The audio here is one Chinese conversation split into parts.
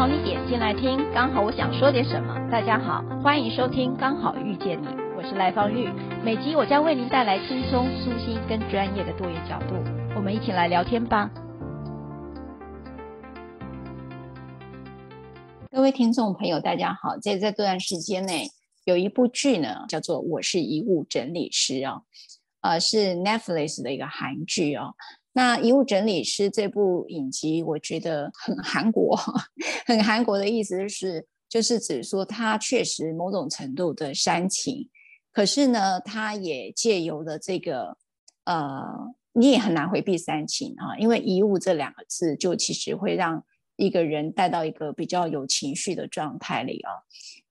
好你点进来听，刚好我想说点什么。大家好，欢迎收听《刚好遇见你》，我是赖芳玉。每集我将为您带来轻松、舒心跟专业的多元角度，我们一起来聊天吧。各位听众朋友，大家好。在这段时间内，有一部剧呢，叫做《我是遗物整理师》哦，呃，是 Netflix 的一个韩剧哦。那遗物整理师这部影集，我觉得很韩国，很韩国的意思是，就是指说它确实某种程度的煽情，可是呢，它也借由了这个，呃，你也很难回避煽情啊，因为遗物这两个字，就其实会让一个人带到一个比较有情绪的状态里啊。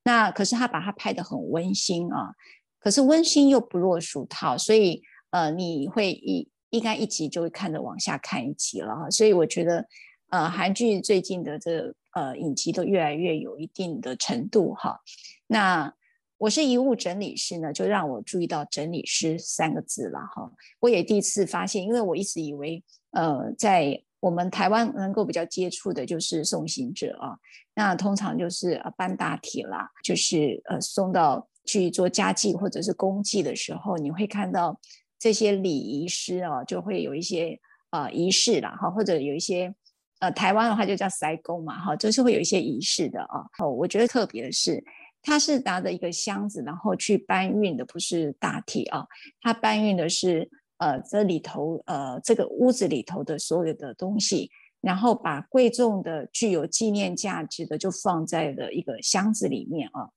那可是他把它拍得很温馨啊，可是温馨又不落俗套，所以呃，你会一。应该一集就会看着往下看一集了哈，所以我觉得，呃，韩剧最近的这呃影集都越来越有一定的程度哈。那我是遗物整理师呢，就让我注意到“整理师”三个字了哈。我也第一次发现，因为我一直以为，呃，在我们台湾能够比较接触的就是送行者啊，那通常就是呃搬大体啦，就是呃送到去做家祭或者是公祭的时候，你会看到。这些礼仪师啊，就会有一些呃仪式啦，哈，或者有一些呃台湾的话就叫塞工嘛，哈，就是会有一些仪式的啊。哦，我觉得特别的是，他是拿着一个箱子，然后去搬运的，不是大体啊，他搬运的是呃这里头呃这个屋子里头的所有的东西，然后把贵重的、具有纪念价值的就放在了一个箱子里面啊。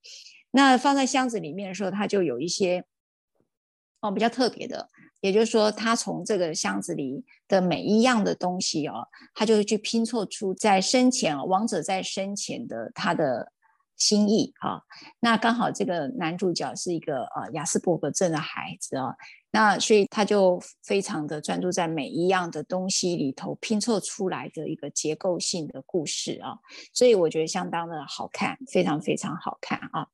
那放在箱子里面的时候，他就有一些。哦，比较特别的，也就是说，他从这个箱子里的每一样的东西哦，他就会去拼凑出在生前啊，王者在生前的他的心意啊。那刚好这个男主角是一个呃亚斯伯格症的孩子啊，那所以他就非常的专注在每一样的东西里头拼凑出来的一个结构性的故事啊，所以我觉得相当的好看，非常非常好看啊。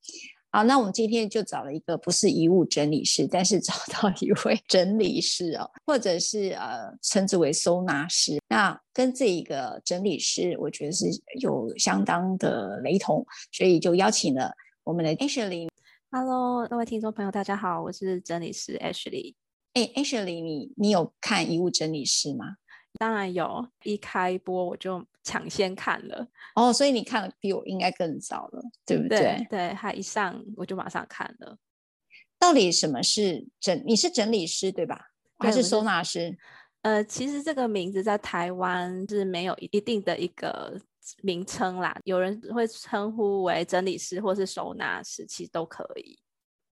好，那我们今天就找了一个不是遗物整理师，但是找到 一位整理师哦，或者是呃称之为收纳师。那跟这一个整理师，我觉得是有相当的雷同，所以就邀请了我们的 Ashley。Hello，各位听众朋友，大家好，我是整理师 Ashley。哎，Ashley，你你有看遗物整理师吗？当然有，一开播我就抢先看了哦，所以你看的比我应该更早了，对不对？对，对，他一上我就马上看了。到底什么是整？你是整理师对吧？还是收纳师？呃，其实这个名字在台湾是没有一定的一个名称啦，有人会称呼为整理师或是收纳师，其实都可以。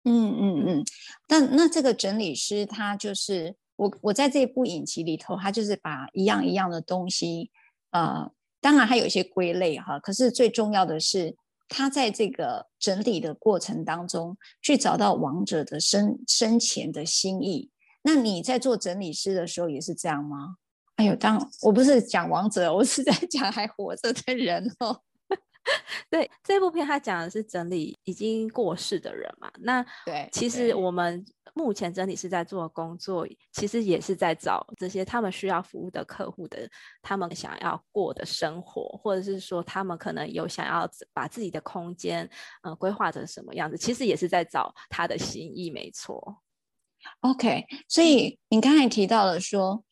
嗯嗯嗯，但那这个整理师他就是。我我在这部影集里头，他就是把一样一样的东西，呃，当然还有一些归类哈，可是最重要的是，他在这个整理的过程当中，去找到亡者的生生前的心意。那你在做整理师的时候也是这样吗？哎呦，当我不是讲亡者，我是在讲还活着的人哦。对，这部片他讲的是整理已经过世的人嘛。那对，其实我们目前整理是在做的工作，其实也是在找这些他们需要服务的客户的，他们想要过的生活，或者是说他们可能有想要把自己的空间，嗯、呃，规划成什么样子，其实也是在找他的心意，没错。OK，所以你刚才提到了说，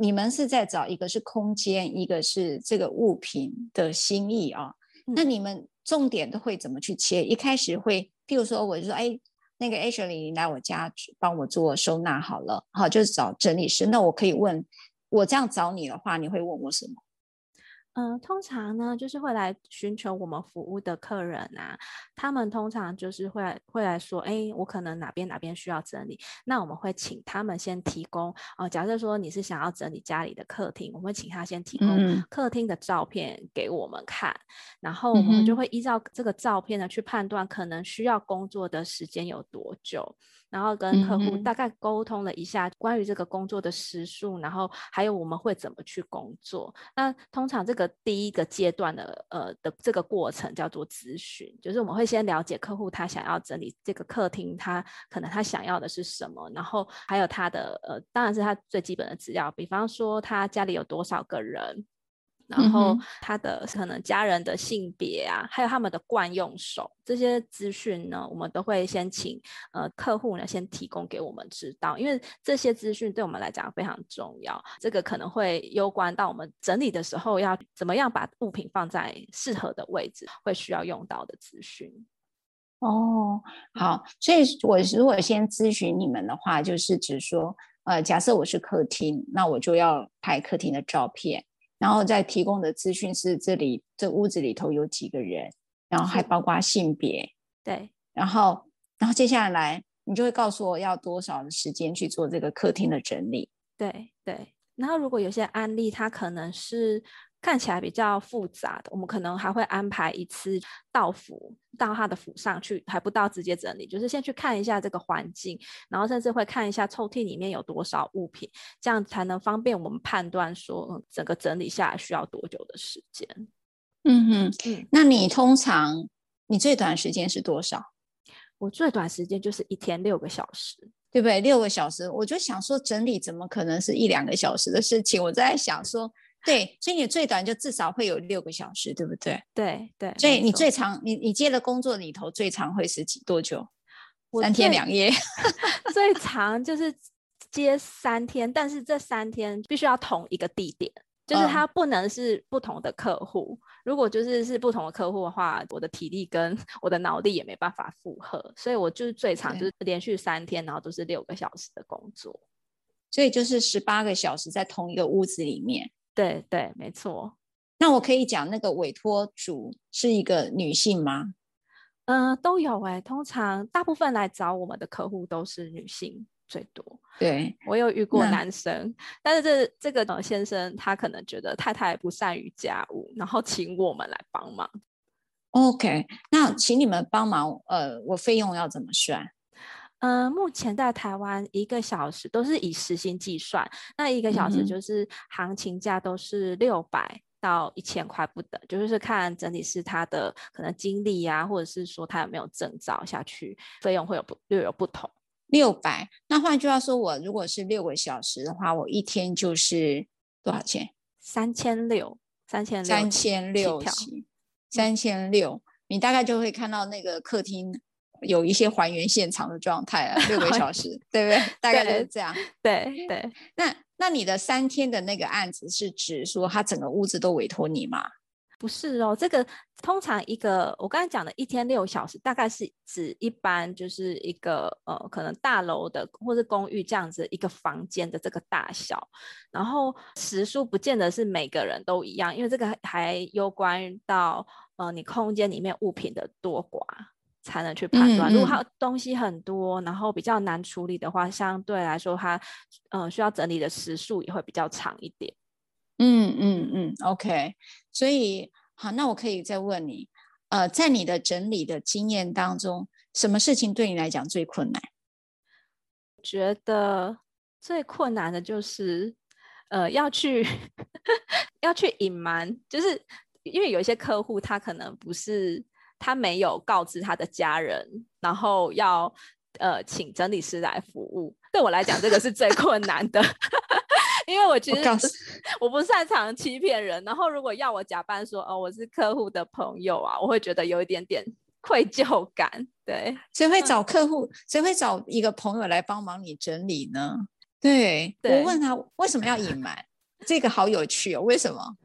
你们是在找一个是空间，一个是这个物品的心意啊。那你们重点都会怎么去切？一开始会，譬如说，我就说，哎，那个 Ashley，你来我家帮我做收纳好了，好，就是找整理师。那我可以问，我这样找你的话，你会问我什么？嗯、呃，通常呢，就是会来寻求我们服务的客人啊，他们通常就是会来会来说，哎，我可能哪边哪边需要整理，那我们会请他们先提供，哦、呃，假设说你是想要整理家里的客厅，我们会请他先提供客厅的照片给我们看，嗯、然后我们就会依照这个照片呢去判断可能需要工作的时间有多久。然后跟客户大概沟通了一下关于这个工作的时数，嗯、然后还有我们会怎么去工作。那通常这个第一个阶段的呃的这个过程叫做咨询，就是我们会先了解客户他想要整理这个客厅，他可能他想要的是什么，然后还有他的呃当然是他最基本的资料，比方说他家里有多少个人。然后他的可能家人的性别啊，还有他们的惯用手这些资讯呢，我们都会先请呃客户呢先提供给我们知道，因为这些资讯对我们来讲非常重要。这个可能会攸关到我们整理的时候要怎么样把物品放在适合的位置，会需要用到的资讯。哦，好，所以我如果先咨询你们的话，就是指说，呃，假设我是客厅，那我就要拍客厅的照片。然后再提供的资讯是这里这屋子里头有几个人，然后还包括性别，对，然后然后接下来你就会告诉我要多少的时间去做这个客厅的整理，对对。然后如果有些案例它可能是。看起来比较复杂的，我们可能还会安排一次到府，到他的府上去，还不到直接整理，就是先去看一下这个环境，然后甚至会看一下抽屉里面有多少物品，这样才能方便我们判断说整个整理下来需要多久的时间。嗯哼，嗯，那你通常你最短时间是多少？我最短时间就是一天六个小时，对不对？六个小时，我就想说整理怎么可能是一两个小时的事情？我在想说。对，所以你最短就至少会有六个小时，对不对？对对。所以你最长，你你接的工作里头最长会是几多久？三天两夜。最长就是接三天，但是这三天必须要同一个地点，就是它不能是不同的客户。嗯、如果就是是不同的客户的话，我的体力跟我的脑力也没办法负荷，所以我就是最长就是连续三天，然后都是六个小时的工作。所以就是十八个小时在同一个屋子里面。对对，没错。那我可以讲那个委托主是一个女性吗？嗯、呃，都有哎。通常大部分来找我们的客户都是女性最多。对，我有遇过男生，但是这这个呃先生他可能觉得太太不善于家务，然后请我们来帮忙。OK，那请你们帮忙，呃，我费用要怎么算？嗯、呃，目前在台湾一个小时都是以时薪计算，那一个小时就是行情价都是六百到一千块不等，就是看整体是他的可能经历呀、啊，或者是说他有没有证照下去，费用会有不略有不同。六百，那换句话说，我如果是六个小时的话，我一天就是多少钱？三千六，三千六，三千六，三千六，你大概就会看到那个客厅。有一些还原现场的状态了，六个小时，对不对？大概就是这样。对对。那那你的三天的那个案子是指说他整个屋子都委托你吗？不是哦，这个通常一个我刚才讲的一天六小时，大概是指一般就是一个呃可能大楼的或是公寓这样子一个房间的这个大小，然后时数不见得是每个人都一样，因为这个还攸关到呃你空间里面物品的多寡。才能去判断，如果它东西很多，然后比较难处理的话，相对来说它，嗯、呃，需要整理的时数也会比较长一点。嗯嗯嗯，OK。所以好，那我可以再问你，呃，在你的整理的经验当中，什么事情对你来讲最困难？觉得最困难的就是，呃，要去 要去隐瞒，就是因为有一些客户他可能不是。他没有告知他的家人，然后要呃请整理师来服务。对我来讲，这个是最困难的，因为我其实我，我不擅长欺骗人。然后如果要我假扮说哦我是客户的朋友啊，我会觉得有一点点愧疚感。对，谁会找客户？谁会找一个朋友来帮忙你整理呢？对，对我问他为什么要隐瞒？这个好有趣哦，为什么？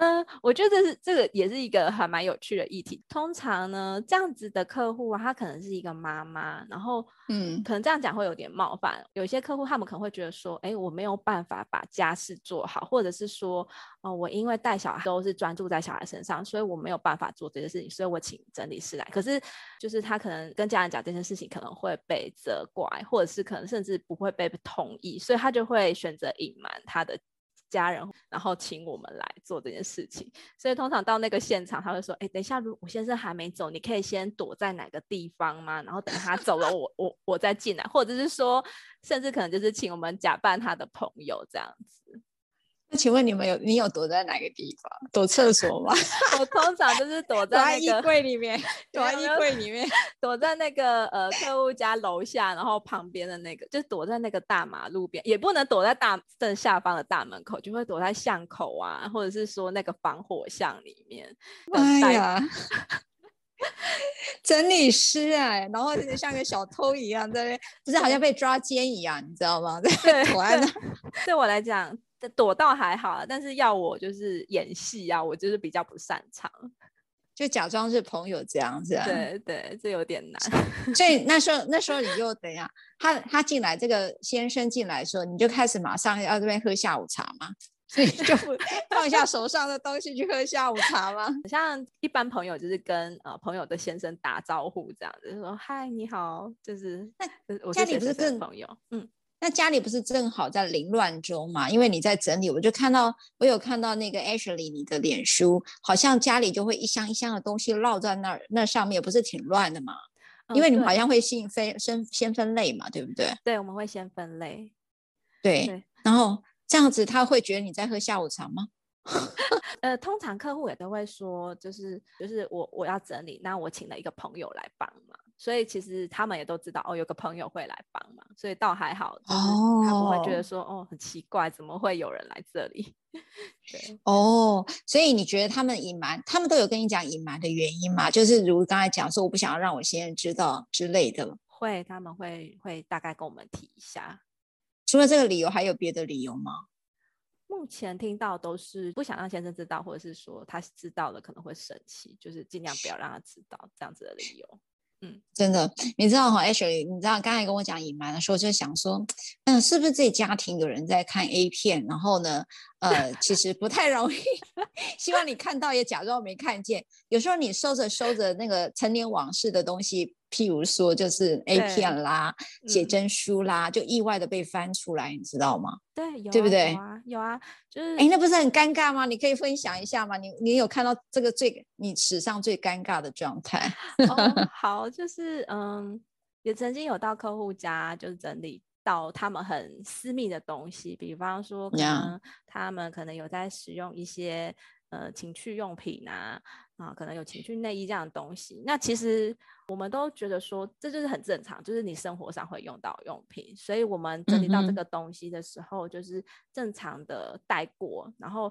嗯，我觉得这是这个也是一个还蛮有趣的议题。通常呢，这样子的客户啊，他可能是一个妈妈，然后嗯，可能这样讲会有点冒犯。有些客户他们可能会觉得说，哎，我没有办法把家事做好，或者是说，哦，我因为带小孩都是专注在小孩身上，所以我没有办法做这件事情，所以我请整理师来。可是就是他可能跟家人讲这件事情，可能会被责怪，或者是可能甚至不会被同意，所以他就会选择隐瞒他的。家人，然后请我们来做这件事情，所以通常到那个现场，他会说：“哎，等一下，如我先生还没走，你可以先躲在哪个地方吗？然后等他走了，我我我再进来，或者是说，甚至可能就是请我们假扮他的朋友这样子。”那请问你们有你有躲在哪个地方？躲厕所吗？我通常就是躲在那个衣柜里面，躲在衣柜里面，躲在那个呃客户家楼下，然后旁边的那个，就躲在那个大马路边，也不能躲在大正下方的大门口，就会躲在巷口啊，或者是说那个防火巷里面。哎呀，整理师哎、欸，然后像个小偷一样在那，不是好像被抓奸一样，你知道吗？对，躲在那。对我来讲。躲倒还好，但是要我就是演戏啊，我就是比较不擅长，就假装是朋友这样子。对对，这有点难。所以那时候那时候你就等一下，他他进来，这个先生进来的时候，你就开始马上要这边喝下午茶吗？所以就 放下手上的东西去喝下午茶吗？像一般朋友就是跟呃朋友的先生打招呼这样子，就、说嗨你好，就是那我家里不是更朋友嗯。那家里不是正好在凌乱中嘛？因为你在整理，我就看到我有看到那个 Ashley 你的脸书，好像家里就会一箱一箱的东西落在那儿，那上面不是挺乱的嘛？嗯、因为你们好像会先分先先分类嘛，对不对？对，我们会先分类。对，对然后这样子他会觉得你在喝下午茶吗？呃，通常客户也都会说，就是就是我我要整理，那我请了一个朋友来帮忙。所以其实他们也都知道哦，有个朋友会来帮忙，所以倒还好，就是他们会觉得说哦，哦，很奇怪，怎么会有人来这里？对哦，所以你觉得他们隐瞒，他们都有跟你讲隐瞒的原因吗？就是如刚才讲说，我不想要让我先生知道之类的。会，他们会会大概跟我们提一下。除了这个理由，还有别的理由吗？目前听到都是不想让先生知道，或者是说他知道了可能会生气，就是尽量不要让他知道这样子的理由。嗯，真的，你知道哈，Ashley，你知道刚才跟我讲隐瞒的时候，就想说，嗯，是不是自己家庭有人在看 A 片？然后呢，呃，其实不太容易，希望你看到也假装没看见。有时候你收着收着那个陈年往事的东西。譬如说，就是 A 片啦、写真书啦，嗯、就意外的被翻出来，你知道吗？对，有、啊，对不对？有啊，有啊，就是哎，那不是很尴尬吗？你可以分享一下吗？你你有看到这个最你史上最尴尬的状态？哦，好，就是嗯，也曾经有到客户家，就是整理到他们很私密的东西，比方说，可能他们可能有在使用一些呃情趣用品啊。啊，可能有情趣内衣这样的东西，那其实我们都觉得说，这就是很正常，就是你生活上会用到用品，所以我们整理到这个东西的时候，就是正常的带过，嗯、然后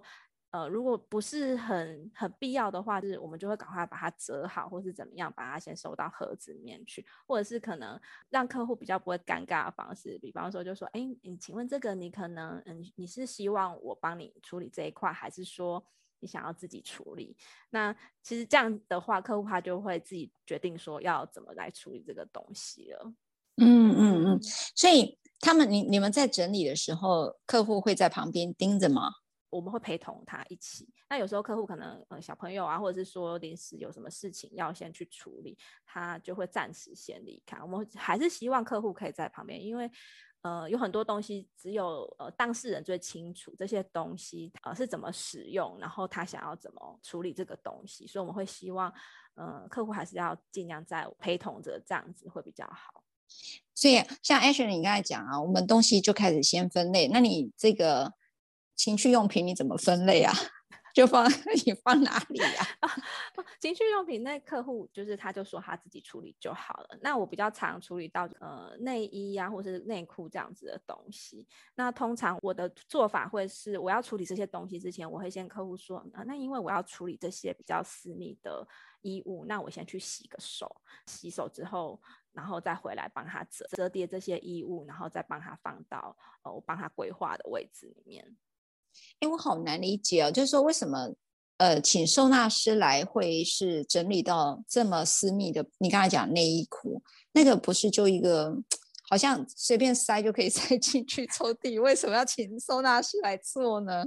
呃，如果不是很很必要的话，就是我们就会赶快把它折好，或是怎么样，把它先收到盒子里面去，或者是可能让客户比较不会尴尬的方式，比方说就说，哎，你请问这个你可能嗯，你是希望我帮你处理这一块，还是说？你想要自己处理，那其实这样的话，客户他就会自己决定说要怎么来处理这个东西了。嗯嗯嗯，所以他们你你们在整理的时候，客户会在旁边盯着吗？我们会陪同他一起。那有时候客户可能呃小朋友啊，或者是说临时有什么事情要先去处理，他就会暂时先离开。我们还是希望客户可以在旁边，因为。呃，有很多东西只有呃当事人最清楚这些东西呃是怎么使用，然后他想要怎么处理这个东西，所以我们会希望呃客户还是要尽量在陪同着，这样子会比较好。所以像 Ashley 你刚才讲啊，我们东西就开始先分类，那你这个情趣用品你怎么分类啊？就放 你放哪里呀、情趣用品那客户就是他就说他自己处理就好了。那我比较常处理到呃内衣呀、啊、或是内裤这样子的东西。那通常我的做法会是，我要处理这些东西之前，我会先客户说啊，那因为我要处理这些比较私密的衣物，那我先去洗个手，洗手之后，然后再回来帮他折折叠这些衣物，然后再帮他放到呃我帮他规划的位置里面。哎，我好难理解哦，就是说为什么呃，请收纳师来会是整理到这么私密的？你刚才讲内衣裤，那个不是就一个好像随便塞就可以 塞进去抽屉，为什么要请收纳师来做呢？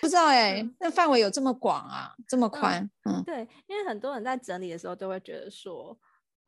不知道哎，嗯、那范围有这么广啊，这么宽？嗯，嗯对，因为很多人在整理的时候都会觉得说。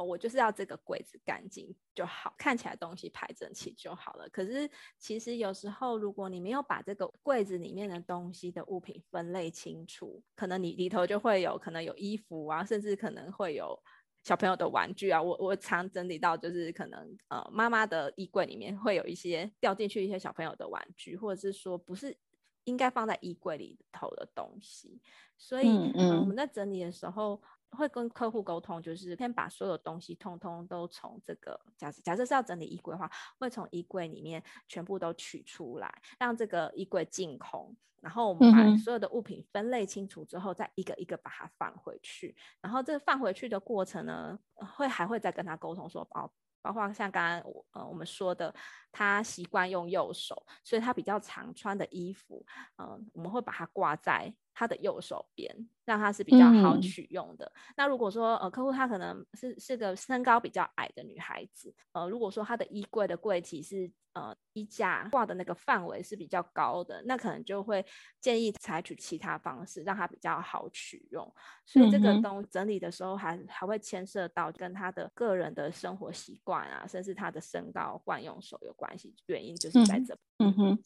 我就是要这个柜子干净就好，看起来东西排整齐就好了。可是其实有时候，如果你没有把这个柜子里面的东西的物品分类清楚，可能你里头就会有可能有衣服啊，甚至可能会有小朋友的玩具啊。我我常整理到，就是可能呃妈妈的衣柜里面会有一些掉进去一些小朋友的玩具，或者是说不是应该放在衣柜里头的东西。所以，嗯，嗯呃、我们在整理的时候会跟客户沟通，就是先把所有东西通通都从这个假设假设是要整理衣柜的话，会从衣柜里面全部都取出来，让这个衣柜净空。然后我们把所有的物品分类清楚之后，再一个一个把它放回去。然后这个放回去的过程呢，会还会再跟他沟通说，包包括像刚刚我呃我们说的，他习惯用右手，所以他比较常穿的衣服，嗯、呃，我们会把它挂在他的右手边，让他是比较好取用的。嗯、那如果说呃客户他可能是是个身高比较矮的女孩子，呃，如果说他的衣柜的柜体是呃，衣架挂的那个范围是比较高的，那可能就会建议采取其他方式，让它比较好取用。所以这个东整理的时候还，还还会牵涉到跟他的个人的生活习惯啊，甚至他的身高、惯用手有关系。原因就是在这。嗯哼。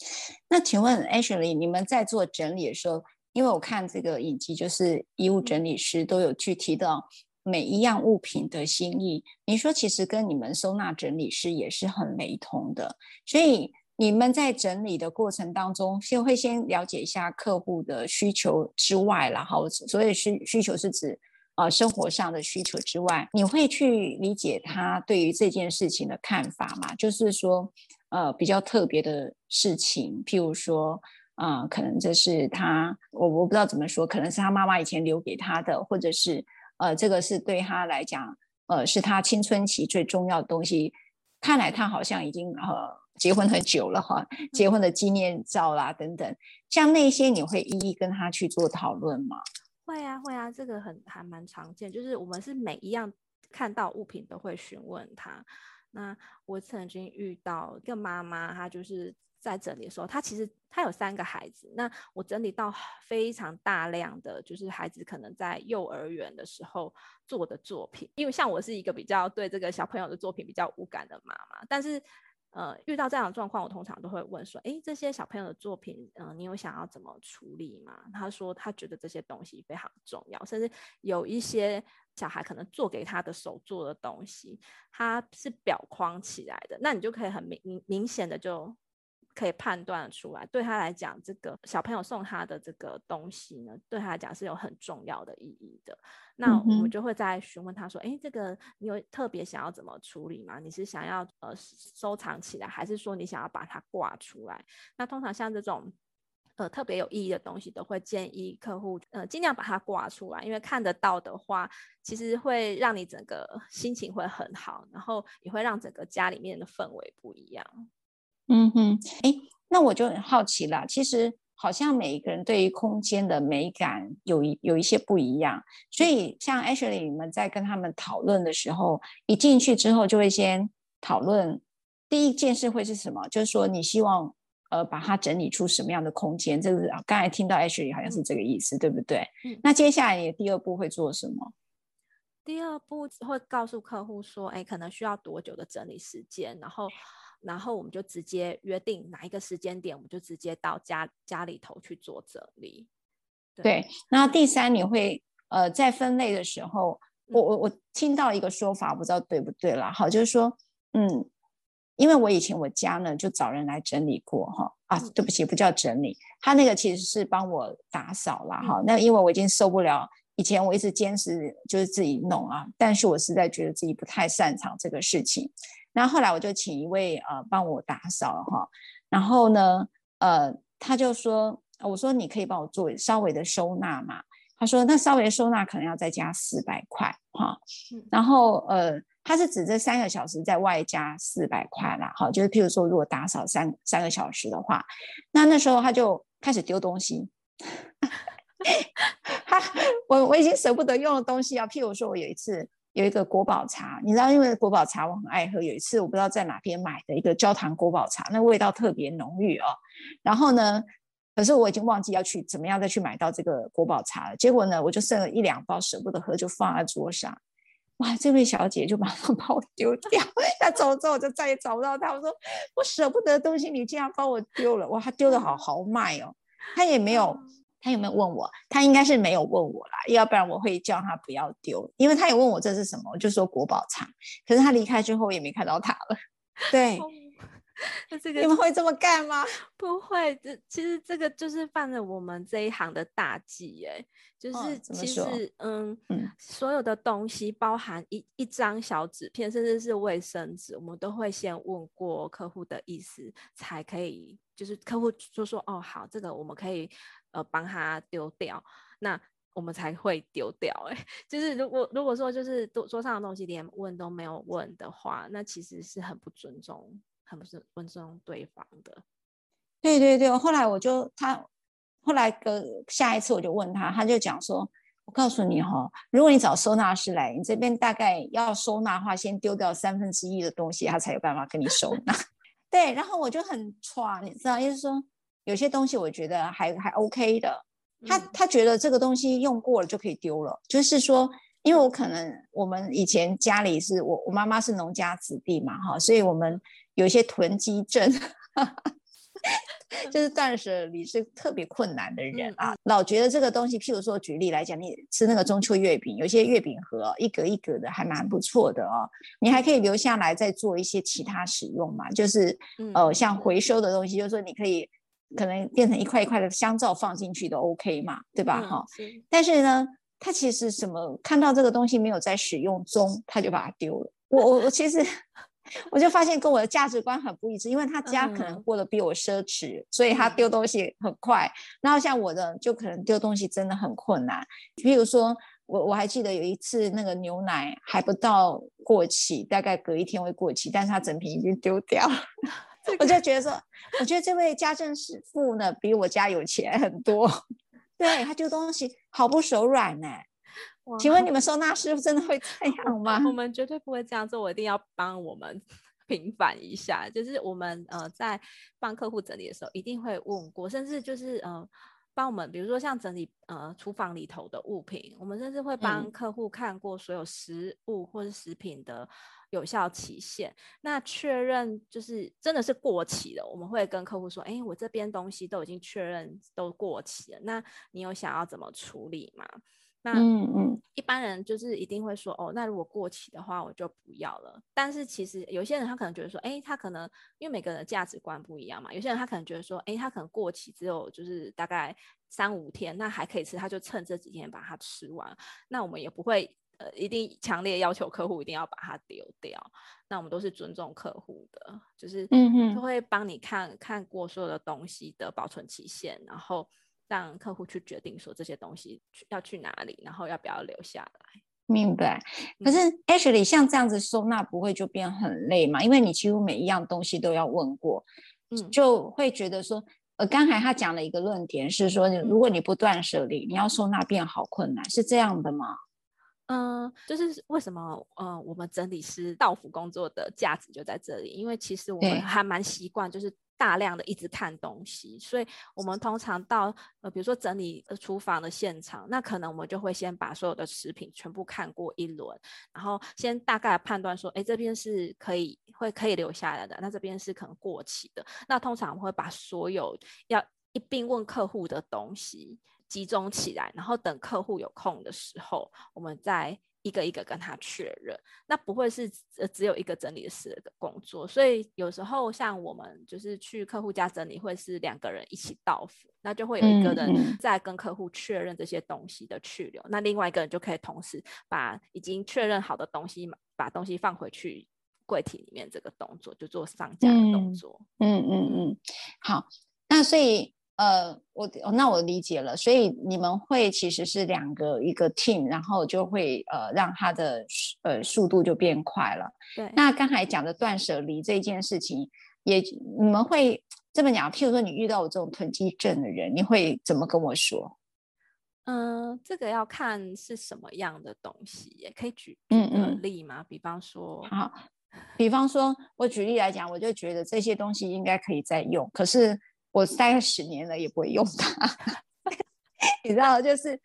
那请问 Ashley，你们在做整理的时候，因为我看这个影集，就是衣物整理师都有具体的。每一样物品的心意，你说其实跟你们收纳整理师也是很雷同的，所以你们在整理的过程当中，先会先了解一下客户的需求之外，然后所以需需求是指呃生活上的需求之外，你会去理解他对于这件事情的看法吗？就是说呃比较特别的事情，譬如说啊、可能这是他我我不知道怎么说，可能是他妈妈以前留给他的，或者是。呃，这个是对他来讲，呃，是他青春期最重要的东西。看来他好像已经呃结婚很久了哈，结婚的纪念照啦等等，像那些你会一一跟他去做讨论吗？会啊，会啊，这个很还蛮常见，就是我们是每一样看到物品都会询问他。那我曾经遇到一个妈妈，她就是。在整理的时候，他其实他有三个孩子。那我整理到非常大量的，就是孩子可能在幼儿园的时候做的作品。因为像我是一个比较对这个小朋友的作品比较无感的妈妈，但是呃遇到这样的状况，我通常都会问说：诶，这些小朋友的作品，嗯、你有想要怎么处理吗？他说他觉得这些东西非常重要，甚至有一些小孩可能做给他的手做的东西，他是裱框起来的，那你就可以很明明明显的就。可以判断出来，对他来讲，这个小朋友送他的这个东西呢，对他来讲是有很重要的意义的。那我们就会再询问他说：“哎、嗯，这个你有特别想要怎么处理吗？你是想要呃收藏起来，还是说你想要把它挂出来？”那通常像这种呃特别有意义的东西，都会建议客户呃尽量把它挂出来，因为看得到的话，其实会让你整个心情会很好，然后也会让整个家里面的氛围不一样。嗯哼，哎，那我就很好奇了。其实好像每一个人对于空间的美感有一有一些不一样，所以像 Ashley 你们在跟他们讨论的时候，一进去之后就会先讨论第一件事会是什么？就是说你希望呃把它整理出什么样的空间？这个刚才听到 Ashley 好像是这个意思，嗯、对不对？嗯。那接下来你的第二步会做什么？第二步会告诉客户说，哎，可能需要多久的整理时间，然后。然后我们就直接约定哪一个时间点，我们就直接到家家里头去做整理。对，对，那第三，你会呃在分类的时候，我我我听到一个说法，不知道对不对啦。好，就是说，嗯，因为我以前我家呢就找人来整理过哈啊，对不起，不叫整理，他那个其实是帮我打扫啦哈。那因为我已经受不了，以前我一直坚持就是自己弄啊，但是我实在觉得自己不太擅长这个事情。然后后来我就请一位呃帮我打扫哈，然后呢呃他就说，我说你可以帮我做稍微的收纳嘛，他说那稍微的收纳可能要再加四百块哈，然后呃他是指这三个小时在外加四百块啦，好，就是譬如说如果打扫三三个小时的话，那那时候他就开始丢东西，他我我已经舍不得用的东西啊，譬如说我有一次。有一个国宝茶，你知道，因为国宝茶我很爱喝。有一次我不知道在哪边买的一个焦糖国宝茶，那味道特别浓郁哦。然后呢，可是我已经忘记要去怎么样再去买到这个国宝茶了。结果呢，我就剩了一两包舍不得喝，就放在桌上。哇，这位小姐就马上 把我丢掉。她走之后，我就再也找不到她。我说我舍不得东西，你竟然帮我丢了。哇，她丢的好豪迈哦，她也没有。他有没有问我？他应该是没有问我啦，要不然我会叫他不要丢，因为他有问我这是什么，我就说国宝茶。可是他离开之后，我也没看到他了。对，那这个你们会这么干吗？不会，这其实这个就是犯了我们这一行的大忌哎，就是其实、哦、嗯，所有的东西包含一一张小纸片，甚至是卫生纸，我们都会先问过客户的意思，才可以，就是客户就说哦好，这个我们可以呃帮他丢掉，那我们才会丢掉哎，就是如果如果说就是桌桌上的东西连问都没有问的话，那其实是很不尊重。很不尊尊重对方的，对对对。后来我就他，后来隔下一次我就问他，他就讲说：“我告诉你哈，如果你找收纳师来，你这边大概要收纳的话，先丢掉三分之一的东西，他才有办法跟你收纳。”对，然后我就很剉，你知道，意思说有些东西我觉得还还 OK 的，他他觉得这个东西用过了就可以丢了，就是说。因为我可能我们以前家里是我我妈妈是农家子弟嘛哈，所以我们有一些囤积症，就是断舍离是特别困难的人啊，老觉得这个东西，譬如说举例来讲，你吃那个中秋月饼，有些月饼盒一格一格的还蛮不错的哦，你还可以留下来再做一些其他使用嘛，就是呃像回收的东西，就是说你可以可能变成一块一块的香皂放进去都 OK 嘛，对吧哈？但是呢。他其实什么看到这个东西没有在使用中，他就把它丢了。我我我其实 我就发现跟我的价值观很不一致，因为他家可能过得比我奢侈，嗯、所以他丢东西很快。然后像我的就可能丢东西真的很困难。比如说我我还记得有一次那个牛奶还不到过期，大概隔一天会过期，但是他整瓶已经丢掉了。我就觉得说，我觉得这位家政师傅呢比我家有钱很多。对，他丢东西好不手软呢。请问你们收纳师傅真的会这 样吗？我们绝对不会这样做，我一定要帮我们 平反一下。就是我们呃在帮客户整理的时候，一定会问过，甚至就是呃帮我们，比如说像整理呃厨房里头的物品，我们甚至会帮客户看过所有食物或是食品的。有效期限，那确认就是真的是过期了，我们会跟客户说：“哎，我这边东西都已经确认都过期了，那你有想要怎么处理吗？”那嗯嗯，一般人就是一定会说：“哦，那如果过期的话，我就不要了。”但是其实有些人他可能觉得说：“哎，他可能因为每个人的价值观不一样嘛，有些人他可能觉得说：哎，他可能过期只有就是大概三五天，那还可以吃，他就趁这几天把它吃完。那我们也不会。呃，一定强烈要求客户一定要把它丢掉。那我们都是尊重客户的，就是嗯嗯，会帮你看看过所有的东西的保存期限，然后让客户去决定说这些东西去要去哪里，然后要不要留下来。明白。可是 Ashley 像这样子收纳不会就变很累嘛？因为你几乎每一样东西都要问过，嗯，就会觉得说，呃，刚才他讲了一个论点是说，如果你不断舍离，你要收纳变好困难，是这样的吗？嗯，就是为什么呃，我们整理师到府工作的价值就在这里，因为其实我们还蛮习惯，就是大量的一直看东西，所以我们通常到呃，比如说整理厨房的现场，那可能我们就会先把所有的食品全部看过一轮，然后先大概判断说，哎，这边是可以会可以留下来的，那这边是可能过期的，那通常我们会把所有要一并问客户的东西。集中起来，然后等客户有空的时候，我们再一个一个跟他确认。那不会是呃只有一个整理师的工作，所以有时候像我们就是去客户家整理，会是两个人一起到府，那就会有一个人在跟客户确认这些东西的去留，嗯嗯，那另外一个人就可以同时把已经确认好的东西，把东西放回去柜体里面，这个动作就做上架的动作。嗯嗯嗯，嗯，好，那所以。呃，我那我理解了，所以你们会其实是两个一个 team，然后就会呃让他的呃速度就变快了。对，那刚才讲的断舍离这件事情，也你们会这么讲？譬如说你遇到我这种囤积症的人，你会怎么跟我说？嗯、呃，这个要看是什么样的东西，也可以举嗯嗯例吗？嗯嗯比方说，好，比方说我举例来讲，我就觉得这些东西应该可以再用，可是。我大概十年了，也不会用它，你知道，就是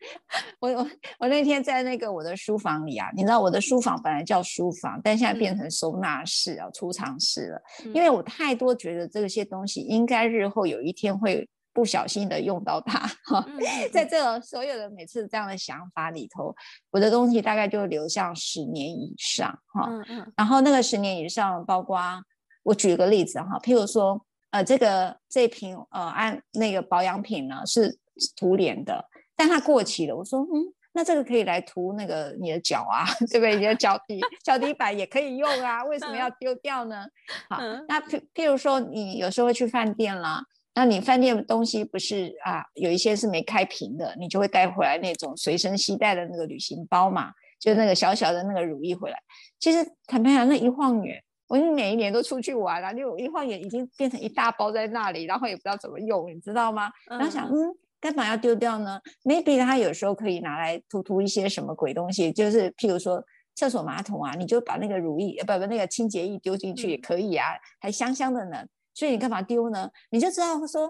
我我我那天在那个我的书房里啊，你知道我的书房本来叫书房，但现在变成收纳室啊、储藏室了，因为我太多觉得这些东西应该日后有一天会不小心的用到它哈，在这种所有的每次这样的想法里头，我的东西大概就留向十年以上哈，嗯嗯。然后那个十年以上包括。我举个例子哈，譬如说，呃，这个这瓶呃按那个保养品呢是涂脸的，但它过期了。我说，嗯，那这个可以来涂那个你的脚啊，对不对？你的脚底脚底板也可以用啊，为什么要丢掉呢？好，那譬譬如说，你有时候会去饭店啦，那你饭店的东西不是啊，有一些是没开瓶的，你就会带回来那种随身携带的那个旅行包嘛。就那个小小的那个乳液回来，其实坦白讲，那一晃眼，我每一年都出去玩啊，就一晃眼已经变成一大包在那里，然后也不知道怎么用，你知道吗？然后想，嗯，干嘛要丢掉呢？Maybe 它有时候可以拿来涂涂一些什么鬼东西，就是譬如说厕所马桶啊，你就把那个乳液，不不，那个清洁液丢进去也可以啊，还香香的呢。所以你干嘛丢呢？你就知道说，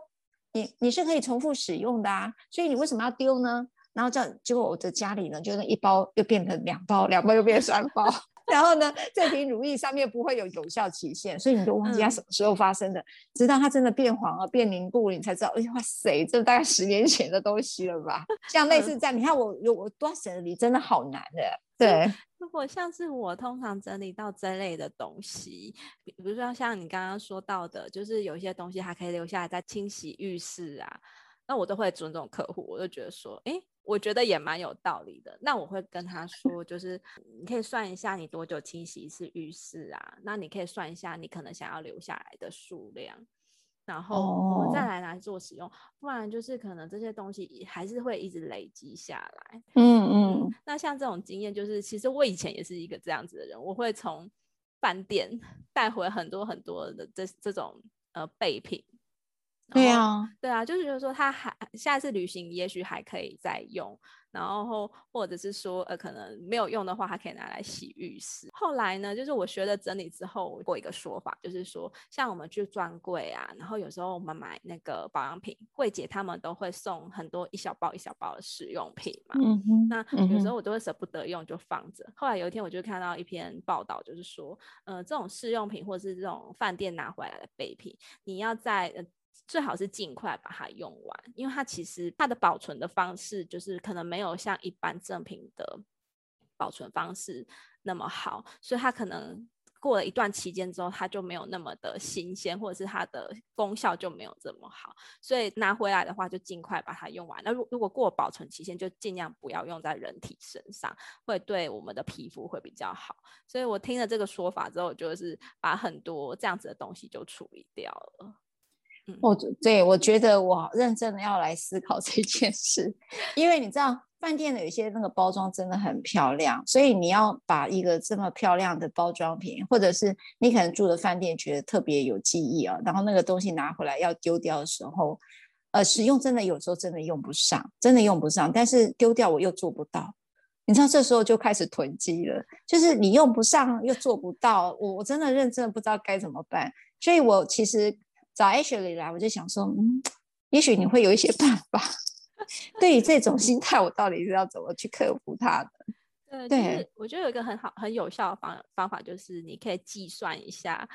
你你是可以重复使用的啊，所以你为什么要丢呢？然后这样，结果我的家里呢，就那一包又变成两包，两包又变成三包。然后呢，这瓶乳液上面不会有有效期限，所以你都忘记它什么时候发生的。直到它真的变黄了、变凝固了，你才知道，哎呀，哇塞，这大概十年前的东西了吧？像类似这样，你看我有我断舍离真的好难的。对，如果像是我通常整理到这类的东西，比如说像你刚刚说到的，就是有一些东西还可以留下来再清洗浴室啊，那我都会尊重客户，我就觉得说，哎。我觉得也蛮有道理的。那我会跟他说，就是你可以算一下你多久清洗一次浴室啊？那你可以算一下你可能想要留下来的数量，然后我们再来来做使用。Oh. 不然就是可能这些东西还是会一直累积下来。嗯嗯。那像这种经验，就是其实我以前也是一个这样子的人，我会从饭店带回很多很多的这这种呃备品。对啊，对啊，就是觉得说他还下一次旅行也许还可以再用，然后或者是说呃可能没有用的话，还可以拿来洗浴室。后来呢，就是我学了整理之后，过一个说法就是说，像我们去专柜啊，然后有时候我们买那个保养品，柜姐他们都会送很多一小包一小包的试用品嘛。嗯哼。那有时候我都会舍不得用，就放着。后来有一天我就看到一篇报道，就是说，呃，这种试用品或者是这种饭店拿回来的备品，你要在呃。最好是尽快把它用完，因为它其实它的保存的方式就是可能没有像一般正品的保存方式那么好，所以它可能过了一段期间之后，它就没有那么的新鲜，或者是它的功效就没有这么好。所以拿回来的话，就尽快把它用完。那如如果过保存期限，就尽量不要用在人体身上，会对我们的皮肤会比较好。所以我听了这个说法之后，就是把很多这样子的东西就处理掉了。我对我觉得我认真的要来思考这件事，因为你知道饭店的有些那个包装真的很漂亮，所以你要把一个这么漂亮的包装品，或者是你可能住的饭店觉得特别有记忆啊，然后那个东西拿回来要丢掉的时候，呃，使用真的有时候真的用不上，真的用不上，但是丢掉我又做不到，你知道这时候就开始囤积了，就是你用不上又做不到，我我真的认真的不知道该怎么办，所以我其实。找 Ashley 来，我就想说，嗯，也许你会有一些办法。对于这种心态，我到底是要怎么去克服它的？对，就是我觉得有一个很好、很有效的方方法，就是你可以计算一下，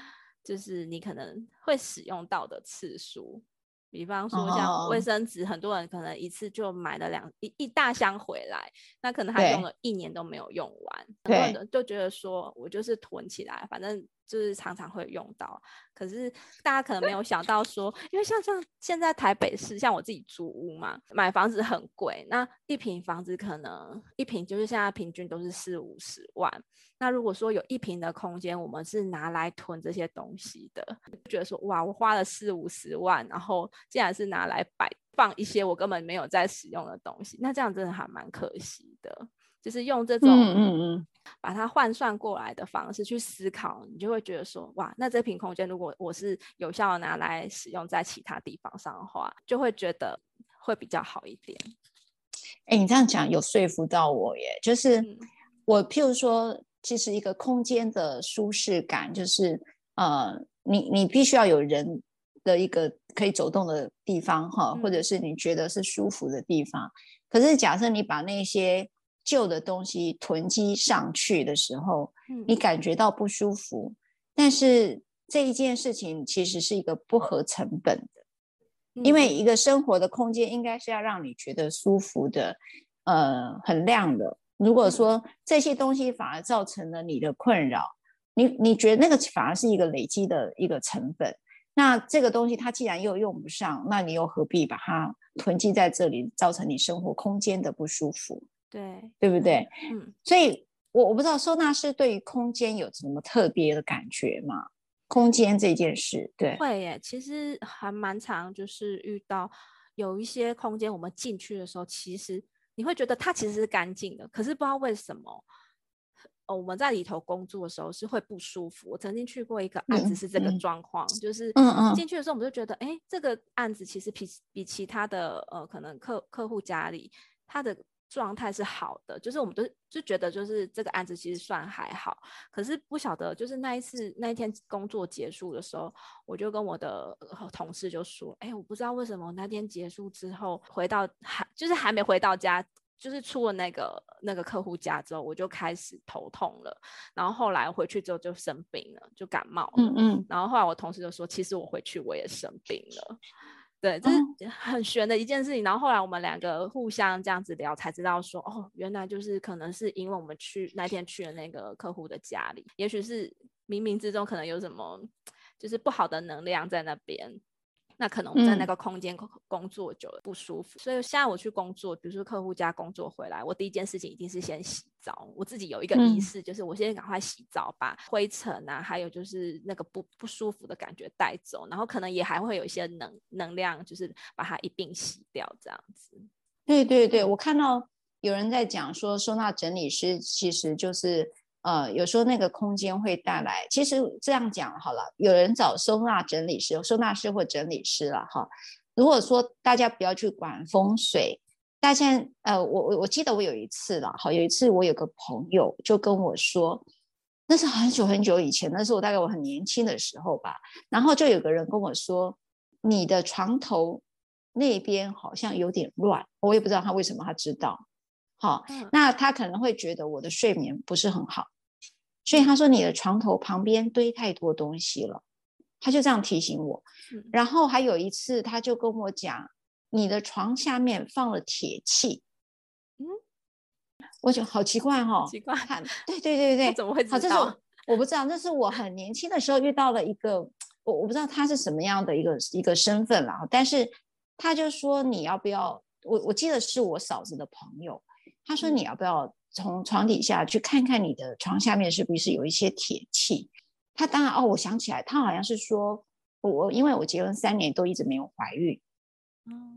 就是你可能会使用到的次数。比方说，像卫生纸，很多人可能一次就买了两一一大箱回来，那可能他用了一年都没有用完，很多人就觉得说我就是囤起来，反正。就是常常会用到，可是大家可能没有想到 说，因为像像现在台北市，像我自己租屋嘛，买房子很贵，那一平房子可能一平就是现在平均都是四五十万。那如果说有一平的空间，我们是拿来囤这些东西的，就觉得说哇，我花了四五十万，然后竟然是拿来摆放一些我根本没有在使用的东西，那这样真的还蛮可惜的。就是用这种嗯嗯嗯，把它换算过来的方式去思考，你就会觉得说，哇，那这瓶空间如果我是有效的拿来使用在其他地方上的话，就会觉得会比较好一点。哎，你这样讲有说服到我耶，就是我譬如说，其实一个空间的舒适感，就是呃，你你必须要有人的一个可以走动的地方哈，或者是你觉得是舒服的地方。可是假设你把那些旧的东西囤积上去的时候，你感觉到不舒服，但是这一件事情其实是一个不合成本的，因为一个生活的空间应该是要让你觉得舒服的，呃，很亮的。如果说这些东西反而造成了你的困扰，你你觉得那个反而是一个累积的一个成本。那这个东西它既然又用不上，那你又何必把它囤积在这里，造成你生活空间的不舒服？对，对不对？嗯，所以我我不知道收纳师对于空间有什么特别的感觉吗？空间这件事，对，会耶。其实还蛮常，就是遇到有一些空间，我们进去的时候，其实你会觉得它其实是干净的，可是不知道为什么，哦，我们在里头工作的时候是会不舒服。我曾经去过一个案子，是这个状况，嗯、就是进去的时候我们就觉得，哎，这个案子其实比比其他的呃，可能客客户家里他的。状态是好的，就是我们都就觉得就是这个案子其实算还好，可是不晓得就是那一次那一天工作结束的时候，我就跟我的同事就说，哎，我不知道为什么那天结束之后回到还就是还没回到家，就是出了那个那个客户家之后，我就开始头痛了，然后后来回去之后就生病了，就感冒了，嗯嗯，然后后来我同事就说，其实我回去我也生病了。对，这是很玄的一件事情。然后后来我们两个互相这样子聊，才知道说，哦，原来就是可能是因为我们去那天去了那个客户的家里，也许是冥冥之中可能有什么，就是不好的能量在那边。那可能我们在那个空间工作久了不舒服，嗯、所以现在我去工作，比如说客户家工作回来，我第一件事情一定是先洗澡。我自己有一个仪式，嗯、就是我先赶快洗澡，把灰尘啊，还有就是那个不不舒服的感觉带走，然后可能也还会有一些能能量，就是把它一并洗掉，这样子。对对对，我看到有人在讲说，收纳整理师其实就是。呃，有时候那个空间会带来，其实这样讲好了，有人找收纳整理师、收纳师或整理师了哈。如果说大家不要去管风水，大家呃，我我我记得我有一次了，好，有一次我有个朋友就跟我说，那是很久很久以前，那是我大概我很年轻的时候吧，然后就有个人跟我说，你的床头那边好像有点乱，我也不知道他为什么他知道，好，那他可能会觉得我的睡眠不是很好。所以他说，你的床头旁边堆太多东西了，他就这样提醒我。然后还有一次，他就跟我讲，你的床下面放了铁器。嗯，我觉得好奇怪哈、哦，奇怪。对对对对，怎么会知道？好，这是我，我不知道，那是我很年轻的时候遇到了一个，我我不知道他是什么样的一个一个身份啦。但是他就说，你要不要？我我记得是我嫂子的朋友，他说你要不要？从床底下去看看你的床下面是不是有一些铁器？他当然哦，我想起来，他好像是说我因为我结婚三年都一直没有怀孕，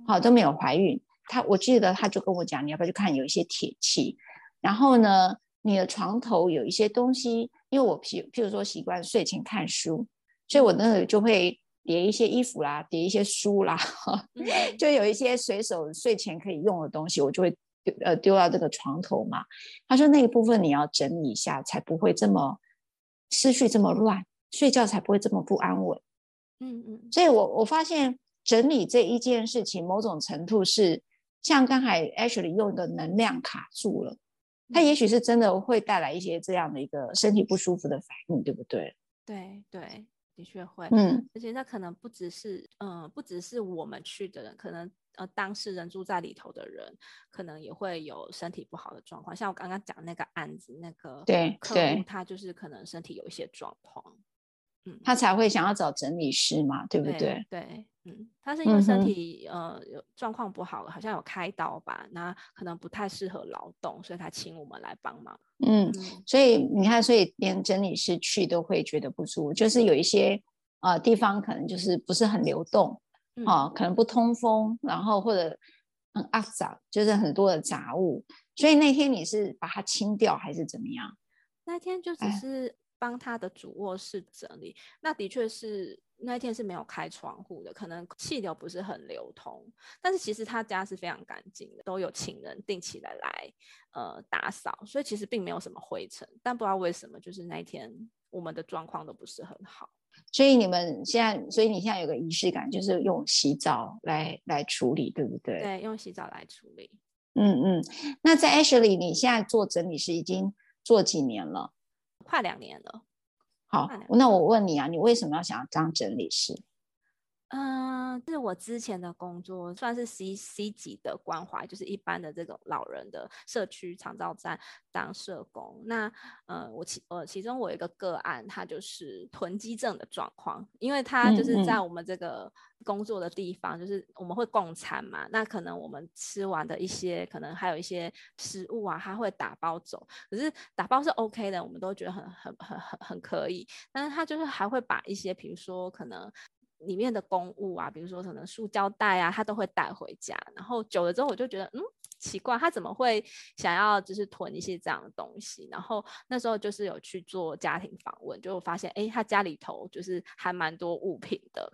好都没有怀孕。他我记得他就跟我讲，你要不要去看有一些铁器？然后呢，你的床头有一些东西，因为我譬譬如说习惯睡前看书，所以我那里就会叠一些衣服啦，叠一些书啦，就有一些随手睡前可以用的东西，我就会。呃，丢到这个床头嘛。他说那一部分你要整理一下，才不会这么思绪这么乱，睡觉才不会这么不安稳。嗯嗯。所以我我发现整理这一件事情，某种程度是像刚才 Ashley 用的能量卡住了，它也许是真的会带来一些这样的一个身体不舒服的反应，对不对？对对。的确会，嗯，而且那可能不只是，嗯、呃，不只是我们去的人，可能呃当事人住在里头的人，可能也会有身体不好的状况。像我刚刚讲那个案子，那个对客户他就是可能身体有一些状况。嗯，他才会想要找整理师嘛，对不对？对，对，嗯，他是因为身体、嗯、呃有状况不好，好像有开刀吧，那可能不太适合劳动，所以他请我们来帮忙。嗯，嗯，所以你看，所以连整理师去都会觉得不舒服，就是有一些呃地方可能就是不是很流动，啊、呃，可能不通风，然后或者很肮脏，就是很多的杂物。所以那天你是把它清掉还是怎么样？那天就只是。帮他的主卧室整理，那的确是那一天是没有开窗户的，可能气流不是很流通。但是其实他家是非常干净的，都有请人定期的来呃打扫，所以其实并没有什么灰尘。但不知道为什么，就是那一天我们的状况都不是很好。所以你们现在，所以你现在有个仪式感，就是用洗澡来来处理，对不对？对，用洗澡来处理。嗯嗯。那在 Ashley，你现在做整理师已经做几年了？快两年了，好，那我问你啊，你为什么要想要当整理师？嗯，是我之前的工作算是 C C 级的关怀，就是一般的这种老人的社区长照站当社工。那呃，我其呃其中我有一个个案，他就是囤积症的状况，因为他就是在我们这个工作的地方，嗯嗯就是我们会共餐嘛，那可能我们吃完的一些，可能还有一些食物啊，他会打包走。可是打包是 OK 的，我们都觉得很很很很很可以，但是他就是还会把一些，比如说可能。里面的公物啊，比如说可能塑胶袋啊，他都会带回家。然后久了之后，我就觉得，嗯，奇怪，他怎么会想要就是囤一些这样的东西？然后那时候就是有去做家庭访问，就发现，哎，他家里头就是还蛮多物品的。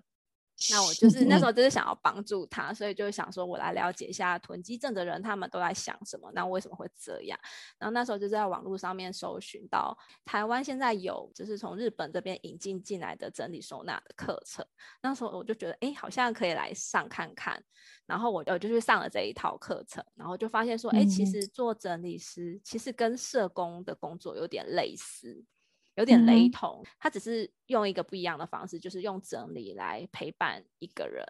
那我 就是那时候就是想要帮助他，所以就想说，我来了解一下囤积症的人他们都在想什么，那为什么会这样？然后那时候就在网络上面搜寻到台湾现在有就是从日本这边引进进来的整理收纳的课程，那时候我就觉得哎，好像可以来上看看，然后我就就去上了这一套课程，然后就发现说，哎，其实做整理师其实跟社工的工作有点类似。有点雷同，嗯，他只是用一个不一样的方式，就是用整理来陪伴一个人。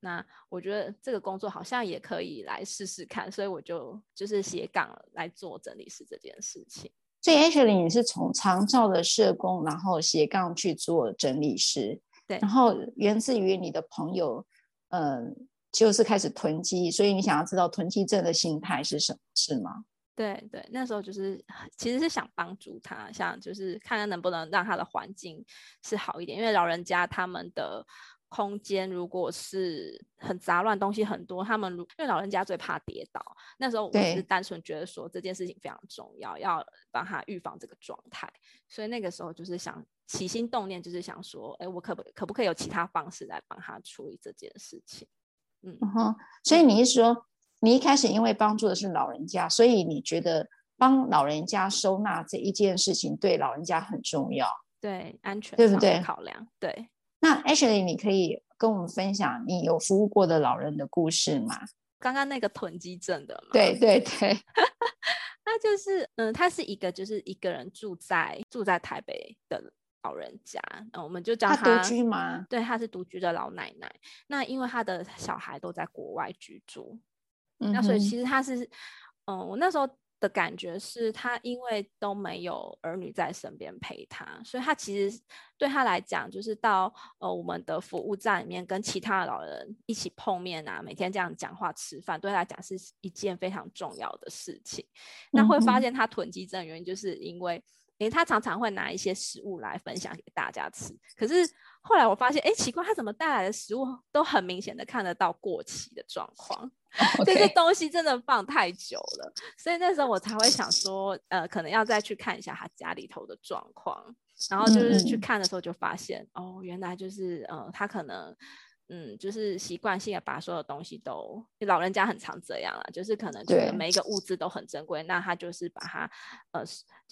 那我觉得这个工作好像也可以来试试看，所以我就就是斜杠来做整理师这件事情。所以 Ashley 你是从长照的社工，然后斜杠去做整理师，对，然后源自于你的朋友，嗯，就是开始囤积，所以你想要知道囤积症的心态是什么，是吗？对对，那时候就是其实是想帮助他，想就是看看能不能让他的环境是好一点，因为老人家他们的空间如果是很杂乱，东西很多，他们如因为老人家最怕跌倒，那时候我是单纯觉得说这件事情非常重要，要帮他预防这个状态，所以那个时候就是想起心动念，就是想说，哎，我可不可不可以有其他方式来帮他处理这件事情？嗯哼，所以你是说？你一开始因为帮助的是老人家，所以你觉得帮老人家收纳这一件事情对老人家很重要，对安全对不对？考量对。那 Ashley，你可以跟我们分享你有服务过的老人的故事吗？刚刚那个囤积症的吗？对对对，那就是嗯，他是一个就是一个人住在住在台北的老人家，那我们就叫他，他独居吗？对，他是独居的老奶奶。那因为他的小孩都在国外居住。那所以其实他是，嗯，我那时候的感觉是他因为都没有儿女在身边陪他，所以他其实对他来讲，就是到呃我们的服务站里面跟其他的老人一起碰面啊，每天这样讲话吃饭，对他来讲是一件非常重要的事情。那会发现他囤积症的原因，就是因为，诶，他常常会拿一些食物来分享给大家吃，可是后来我发现，哎，奇怪，他怎么带来的食物都很明显的看得到过期的状况。这些东西真的放太久了，所以那时候我才会想说，呃，可能要再去看一下他家里头的状况。然后就是去看的时候就发现，嗯、哦，原来就是，呃，他可能。嗯，就是习惯性的把所有东西都，老人家很常这样啊，就是可能觉得每一个物资都很珍贵，那他就是把它呃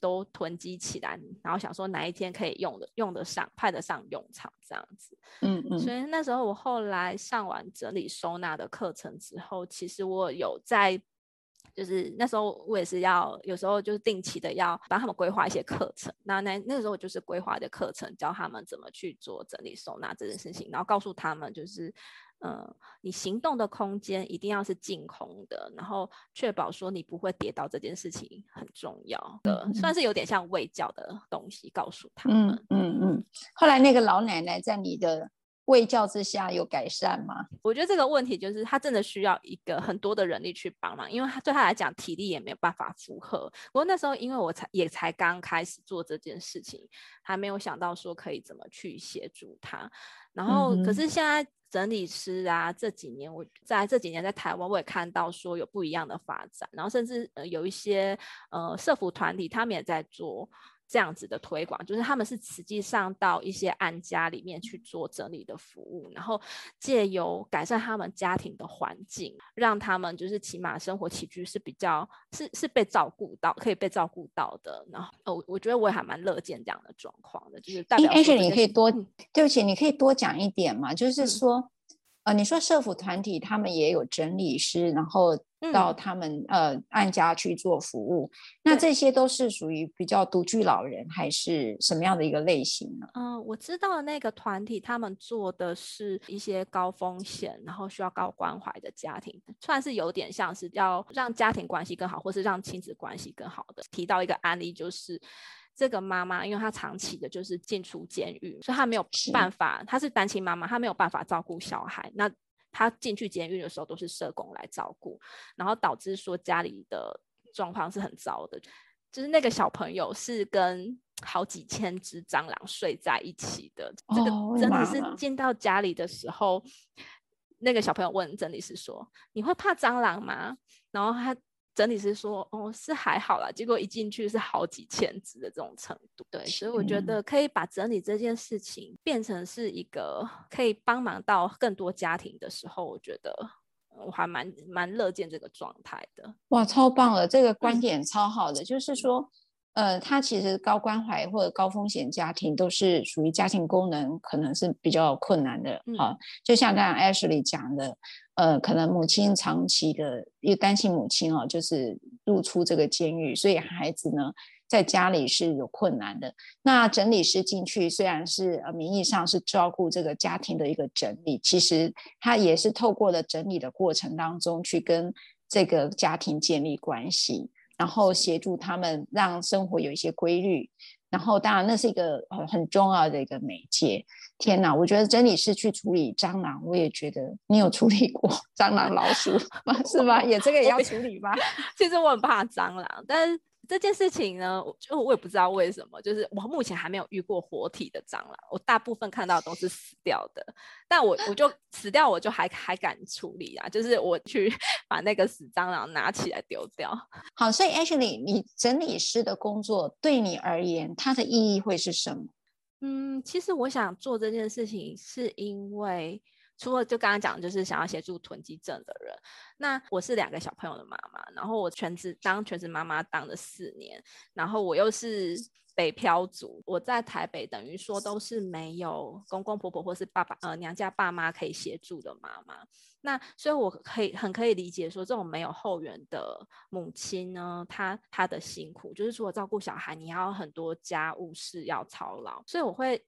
都囤积起来，然后想说哪一天可以用的用得上，派得上用场这样子。嗯嗯。所以那时候我后来上完整理收纳的课程之后，其实我有在。就是那时候我也是要有时候就是定期的要帮他们规划一些课程，那那那个时候我就是规划的课程，教他们怎么去做整理收纳这件事情，然后告诉他们就是，呃，你行动的空间一定要是净空的，然后确保说你不会跌倒这件事情很重要的，算是有点像卫教的东西告诉他们。嗯嗯嗯。后来那个老奶奶在你的。卫教之下有改善吗？我觉得这个问题就是他真的需要一个很多的人力去帮忙，因为他对他来讲体力也没有办法负荷。不过那时候因为我才也才刚开始做这件事情，还没有想到说可以怎么去协助他。然后可是现在整理师啊，这几年我在这几年在台湾我也看到说有不一样的发展，然后甚至呃有一些呃社服团体他们也在做。这样子的推广，就是他们是实际上到一些安家里面去做整理的服务，然后借由改善他们家庭的环境，让他们就是起码生活起居是比较是是被照顾到，可以被照顾到的。然后，哦，我觉得我也还蛮乐见这样的状况的，就是代表。而且你可以多，对不起，你可以多讲一点嘛，就是说。嗯呃，你说社福团体他们也有整理师，然后到他们、嗯、呃按家去做服务，那这些都是属于比较独居老人还是什么样的一个类型呢？嗯、呃，我知道的那个团体他们做的是一些高风险，然后需要高关怀的家庭，算是有点像是要让家庭关系更好，或是让亲子关系更好的。提到一个案例就是。这个妈妈，因为她长期的就是进出监狱，所以她没有办法，她是单亲妈妈，她没有办法照顾小孩。那她进去监狱的时候，都是社工来照顾，然后导致说家里的状况是很糟的，就是那个小朋友是跟好几千只蟑螂睡在一起的。这个真的是进到家里的时候，那个小朋友问整理师说：“你会怕蟑螂吗？”然后他。整理师说：“哦，是还好啦。”结果一进去是好几千只的这种程度。对，所以我觉得可以把整理这件事情变成是一个可以帮忙到更多家庭的时候，我觉得我还蛮蛮乐见这个状态的。哇，超棒了！这个观点超好的，嗯、就是说。呃，他其实高关怀或者高风险家庭都是属于家庭功能可能是比较困难的啊、嗯。就像刚刚 Ashley 讲的，呃，可能母亲长期的因为单亲母亲哦，就是入出这个监狱，所以孩子呢在家里是有困难的。那整理师进去虽然是呃名义上是照顾这个家庭的一个整理，其实他也是透过了整理的过程当中去跟这个家庭建立关系。然后协助他们让生活有一些规律，然后当然那是一个很很重要的一个媒介。天哪，我觉得真理师去处理蟑螂，我也觉得你有处理过蟑螂、老鼠吗？是吗？也这个也要处理吗？其实我很怕蟑螂，但。这件事情呢，就我也不知道为什么，就是我目前还没有遇过活体的蟑螂，我大部分看到都是死掉的。但我我就死掉，我就 还还敢处理啊，就是我去 把那个死蟑螂拿起来丢掉。好，所以 Ashley，你整理师的工作对你而言，它的意义会是什么？嗯，其实我想做这件事情，是因为。除了就刚刚讲，就是想要协助囤积症的人。那我是两个小朋友的妈妈，然后我全职当全职妈妈当了四年，然后我又是北漂族，我在台北等于说都是没有公公婆婆或是爸爸呃娘家爸妈可以协助的妈妈。那所以我可以很可以理解说，这种没有后援的母亲呢，她她的辛苦，就是除了照顾小孩，你要很多家务事要操劳。所以我会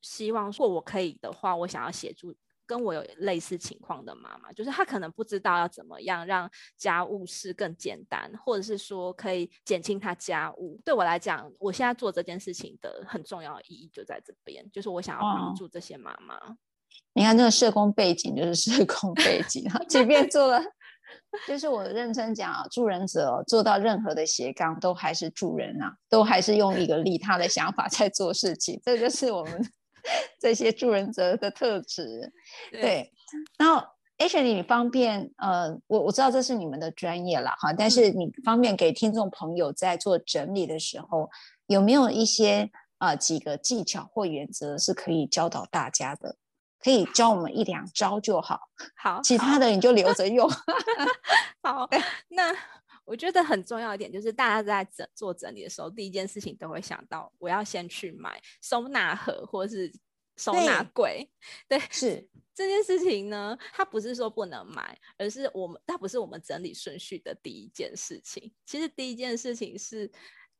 希望，如果我可以的话，我想要协助。跟我有类似情况的妈妈，就是她可能不知道要怎么样让家务事更简单，或者是说可以减轻她家务。对我来讲，我现在做这件事情的很重要的意义就在这边，就是我想要帮助这些妈妈。哦。你看这个社工背景就是社工背景，即便做了，就是我认真讲啊，助人者做到任何的斜杠都还是助人啊，都还是用一个利他的想法在做事情，这就是我们。这些助人者的特质，对。对，然后 Ashley，你方便呃，我我知道这是你们的专业了哈，但是你方便给听众朋友在做整理的时候，有没有一些啊、呃、几个技巧或原则是可以教导大家的？可以教我们一两招就好，好，其他的你就留着用。好，那。我觉得很重要一点就是，大家在整做整理的时候，第一件事情都会想到，我要先去买收纳盒或是收纳柜。对，对，是这件事情呢，它不是说不能买，而是我们它不是我们整理顺序的第一件事情。其实第一件事情是，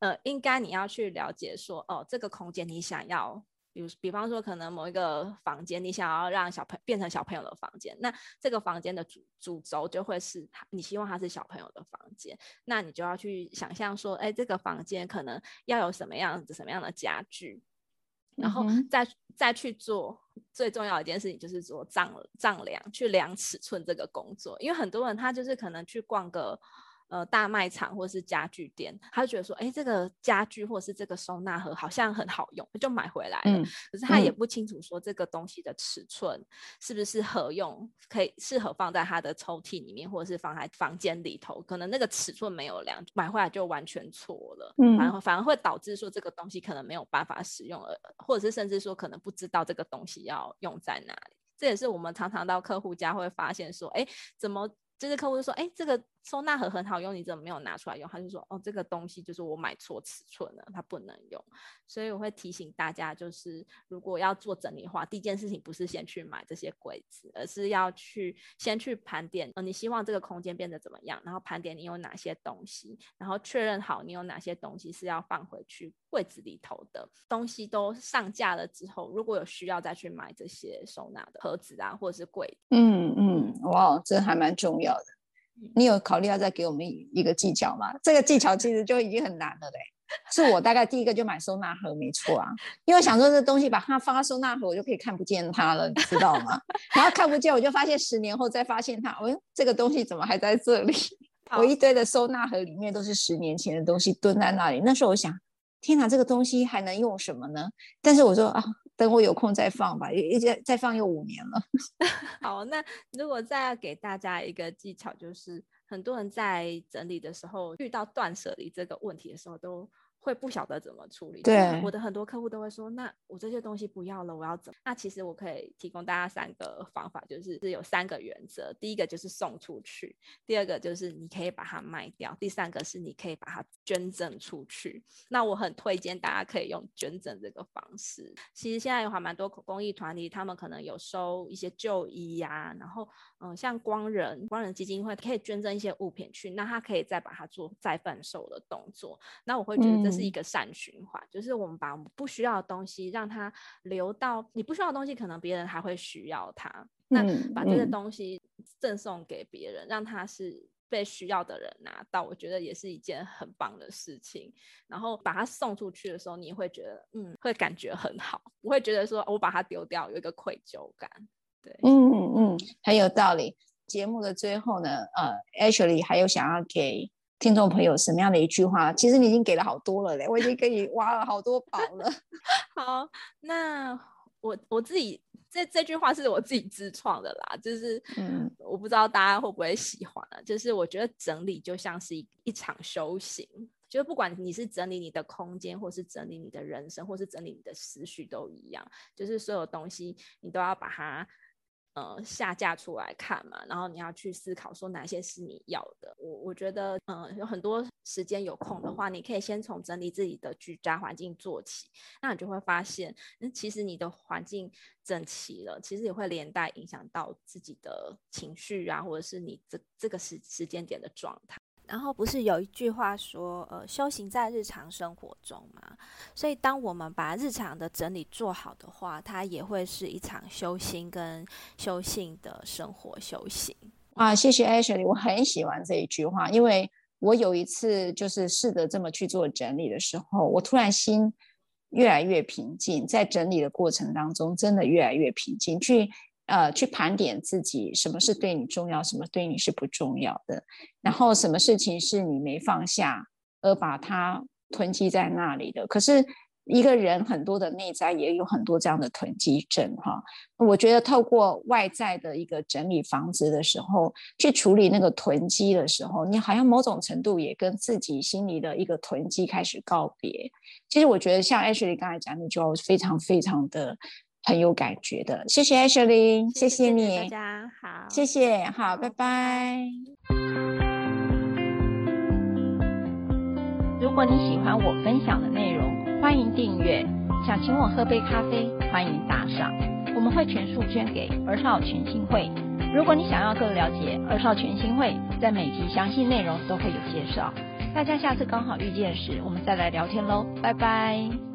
呃，应该你要去了解说，哦，这个空间你想要。比如，比方说，可能某一个房间，你想要让小朋变成小朋友的房间，那这个房间的主主轴就会是你希望它是小朋友的房间，那你就要去想象说，哎，这个房间可能要有什么样子、什么样的家具，然后再再去做最重要的一件事情，就是做丈丈量，去量尺寸这个工作，因为很多人他就是可能去逛个。呃，大卖场或是家具店，他就觉得说，哎，这个家具或者是这个收纳盒好像很好用，就买回来了。嗯。可是他也不清楚说这个东西的尺寸是不是合用，可以适合放在他的抽屉里面，或者是放在房间里头。可能那个尺寸没有量，买回来就完全错了。嗯。反而反而会导致说这个东西可能没有办法使用了，或者是甚至说可能不知道这个东西要用在哪里。这也是我们常常到客户家会发现说，哎，怎么？就是客户就说：“哎，这个收纳盒很好用，你怎么没有拿出来用？他就说哦，这个东西就是我买错尺寸了，它不能用。所以我会提醒大家，就是如果要做整理的话，第一件事情不是先去买这些柜子，而是要去先去盘点，呃，你希望这个空间变得怎么样，然后盘点你有哪些东西，然后确认好你有哪些东西是要放回去柜子里头的。东西都上架了之后，如果有需要再去买这些收纳的盒子啊，或者是柜。嗯嗯，哇，这还蛮重要的。你有考虑要再给我们一个技巧吗？这个技巧其实就已经很难了嘞。是我大概第一个就买收纳盒，没错啊，因为想说这东西把它放到收纳盒，我就可以看不见它了，你知道吗？然后看不见，我就发现十年后再发现它，哎，这个东西怎么还在这里？我一堆的收纳盒里面都是十年前的东西蹲在那里。那时候我想，天哪，这个东西还能用什么呢？但是我说啊。等我有空再放吧，一再再放又五年了。好，那如果再要给大家一个技巧，就是很多人在整理的时候遇到断舍离这个问题的时候都。会不晓得怎么处理。对，我的很多客户都会说，那我这些东西不要了，我要怎么？那其实我可以提供大家三个方法，就是是有三个原则。第一个就是送出去，第二个就是你可以把它卖掉，第三个是你可以把它捐赠出去。那我很推荐大家可以用捐赠这个方式。其实现在有还蛮多公益团体，他们可能有收一些旧衣呀、啊，然后嗯，像光人光人基金会可以捐赠一些物品去，那他可以再把它做再贩售的动作。那我会觉得这。是一个善循环，就是我们把我们不需要的东西让它留到你不需要的东西，可能别人还会需要它。那把这个东西赠送给别人，让他是被需要的人拿到，我觉得也是一件很棒的事情。然后把它送出去的时候，你会觉得嗯，会感觉很好，不会觉得说我把它丢掉有一个愧疚感。对，嗯嗯嗯，很有道理。节目的最后呢，呃，Ashley 还有想要给。听众朋友，什么样的一句话？其实你已经给了好多了嘞，我已经给你挖了好多宝了。好，那我我自己这这句话是我自己自创的啦，就是嗯，我不知道大家会不会喜欢啊。就是我觉得整理就像是一一场修行，就是不管你是整理你的空间，或是整理你的人生，或是整理你的思绪都一样，就是所有东西你都要把它。呃，下架出来看嘛，然后你要去思考说哪些是你要的。我我觉得，嗯、呃，有很多时间有空的话，你可以先从整理自己的居家环境做起，那你就会发现，嗯，其实你的环境整齐了，其实也会连带影响到自己的情绪啊，或者是你这这个时时间点的状态。然后不是有一句话说，呃，修行在日常生活中嘛，所以当我们把日常的整理做好的话，它也会是一场修心跟修性的生活修行。啊，谢谢 Ashley，我很喜欢这一句话，因为我有一次就是试着这么去做整理的时候，我突然心越来越平静，在整理的过程当中，真的越来越平静，去。呃，去盘点自己什么是对你重要，什么对你是不重要的，然后什么事情是你没放下而把它囤积在那里的。可是一个人很多的内在也有很多这样的囤积症哈。我觉得透过外在的一个整理房子的时候，去处理那个囤积的时候，你好像某种程度也跟自己心里的一个囤积开始告别。其实我觉得像 Ashley 刚才讲的，就非常非常的。很有感觉的，谢谢 Ashley，谢谢你，谢谢大家好，谢谢，好，拜拜。如果你喜欢我分享的内容，欢迎订阅。想请我喝杯咖啡，欢迎打赏，我们会全数捐给儿少全新会。如果你想要更了解儿少全新会，在每集详细内容都会有介绍。大家下次刚好遇见时，我们再来聊天喽，拜拜。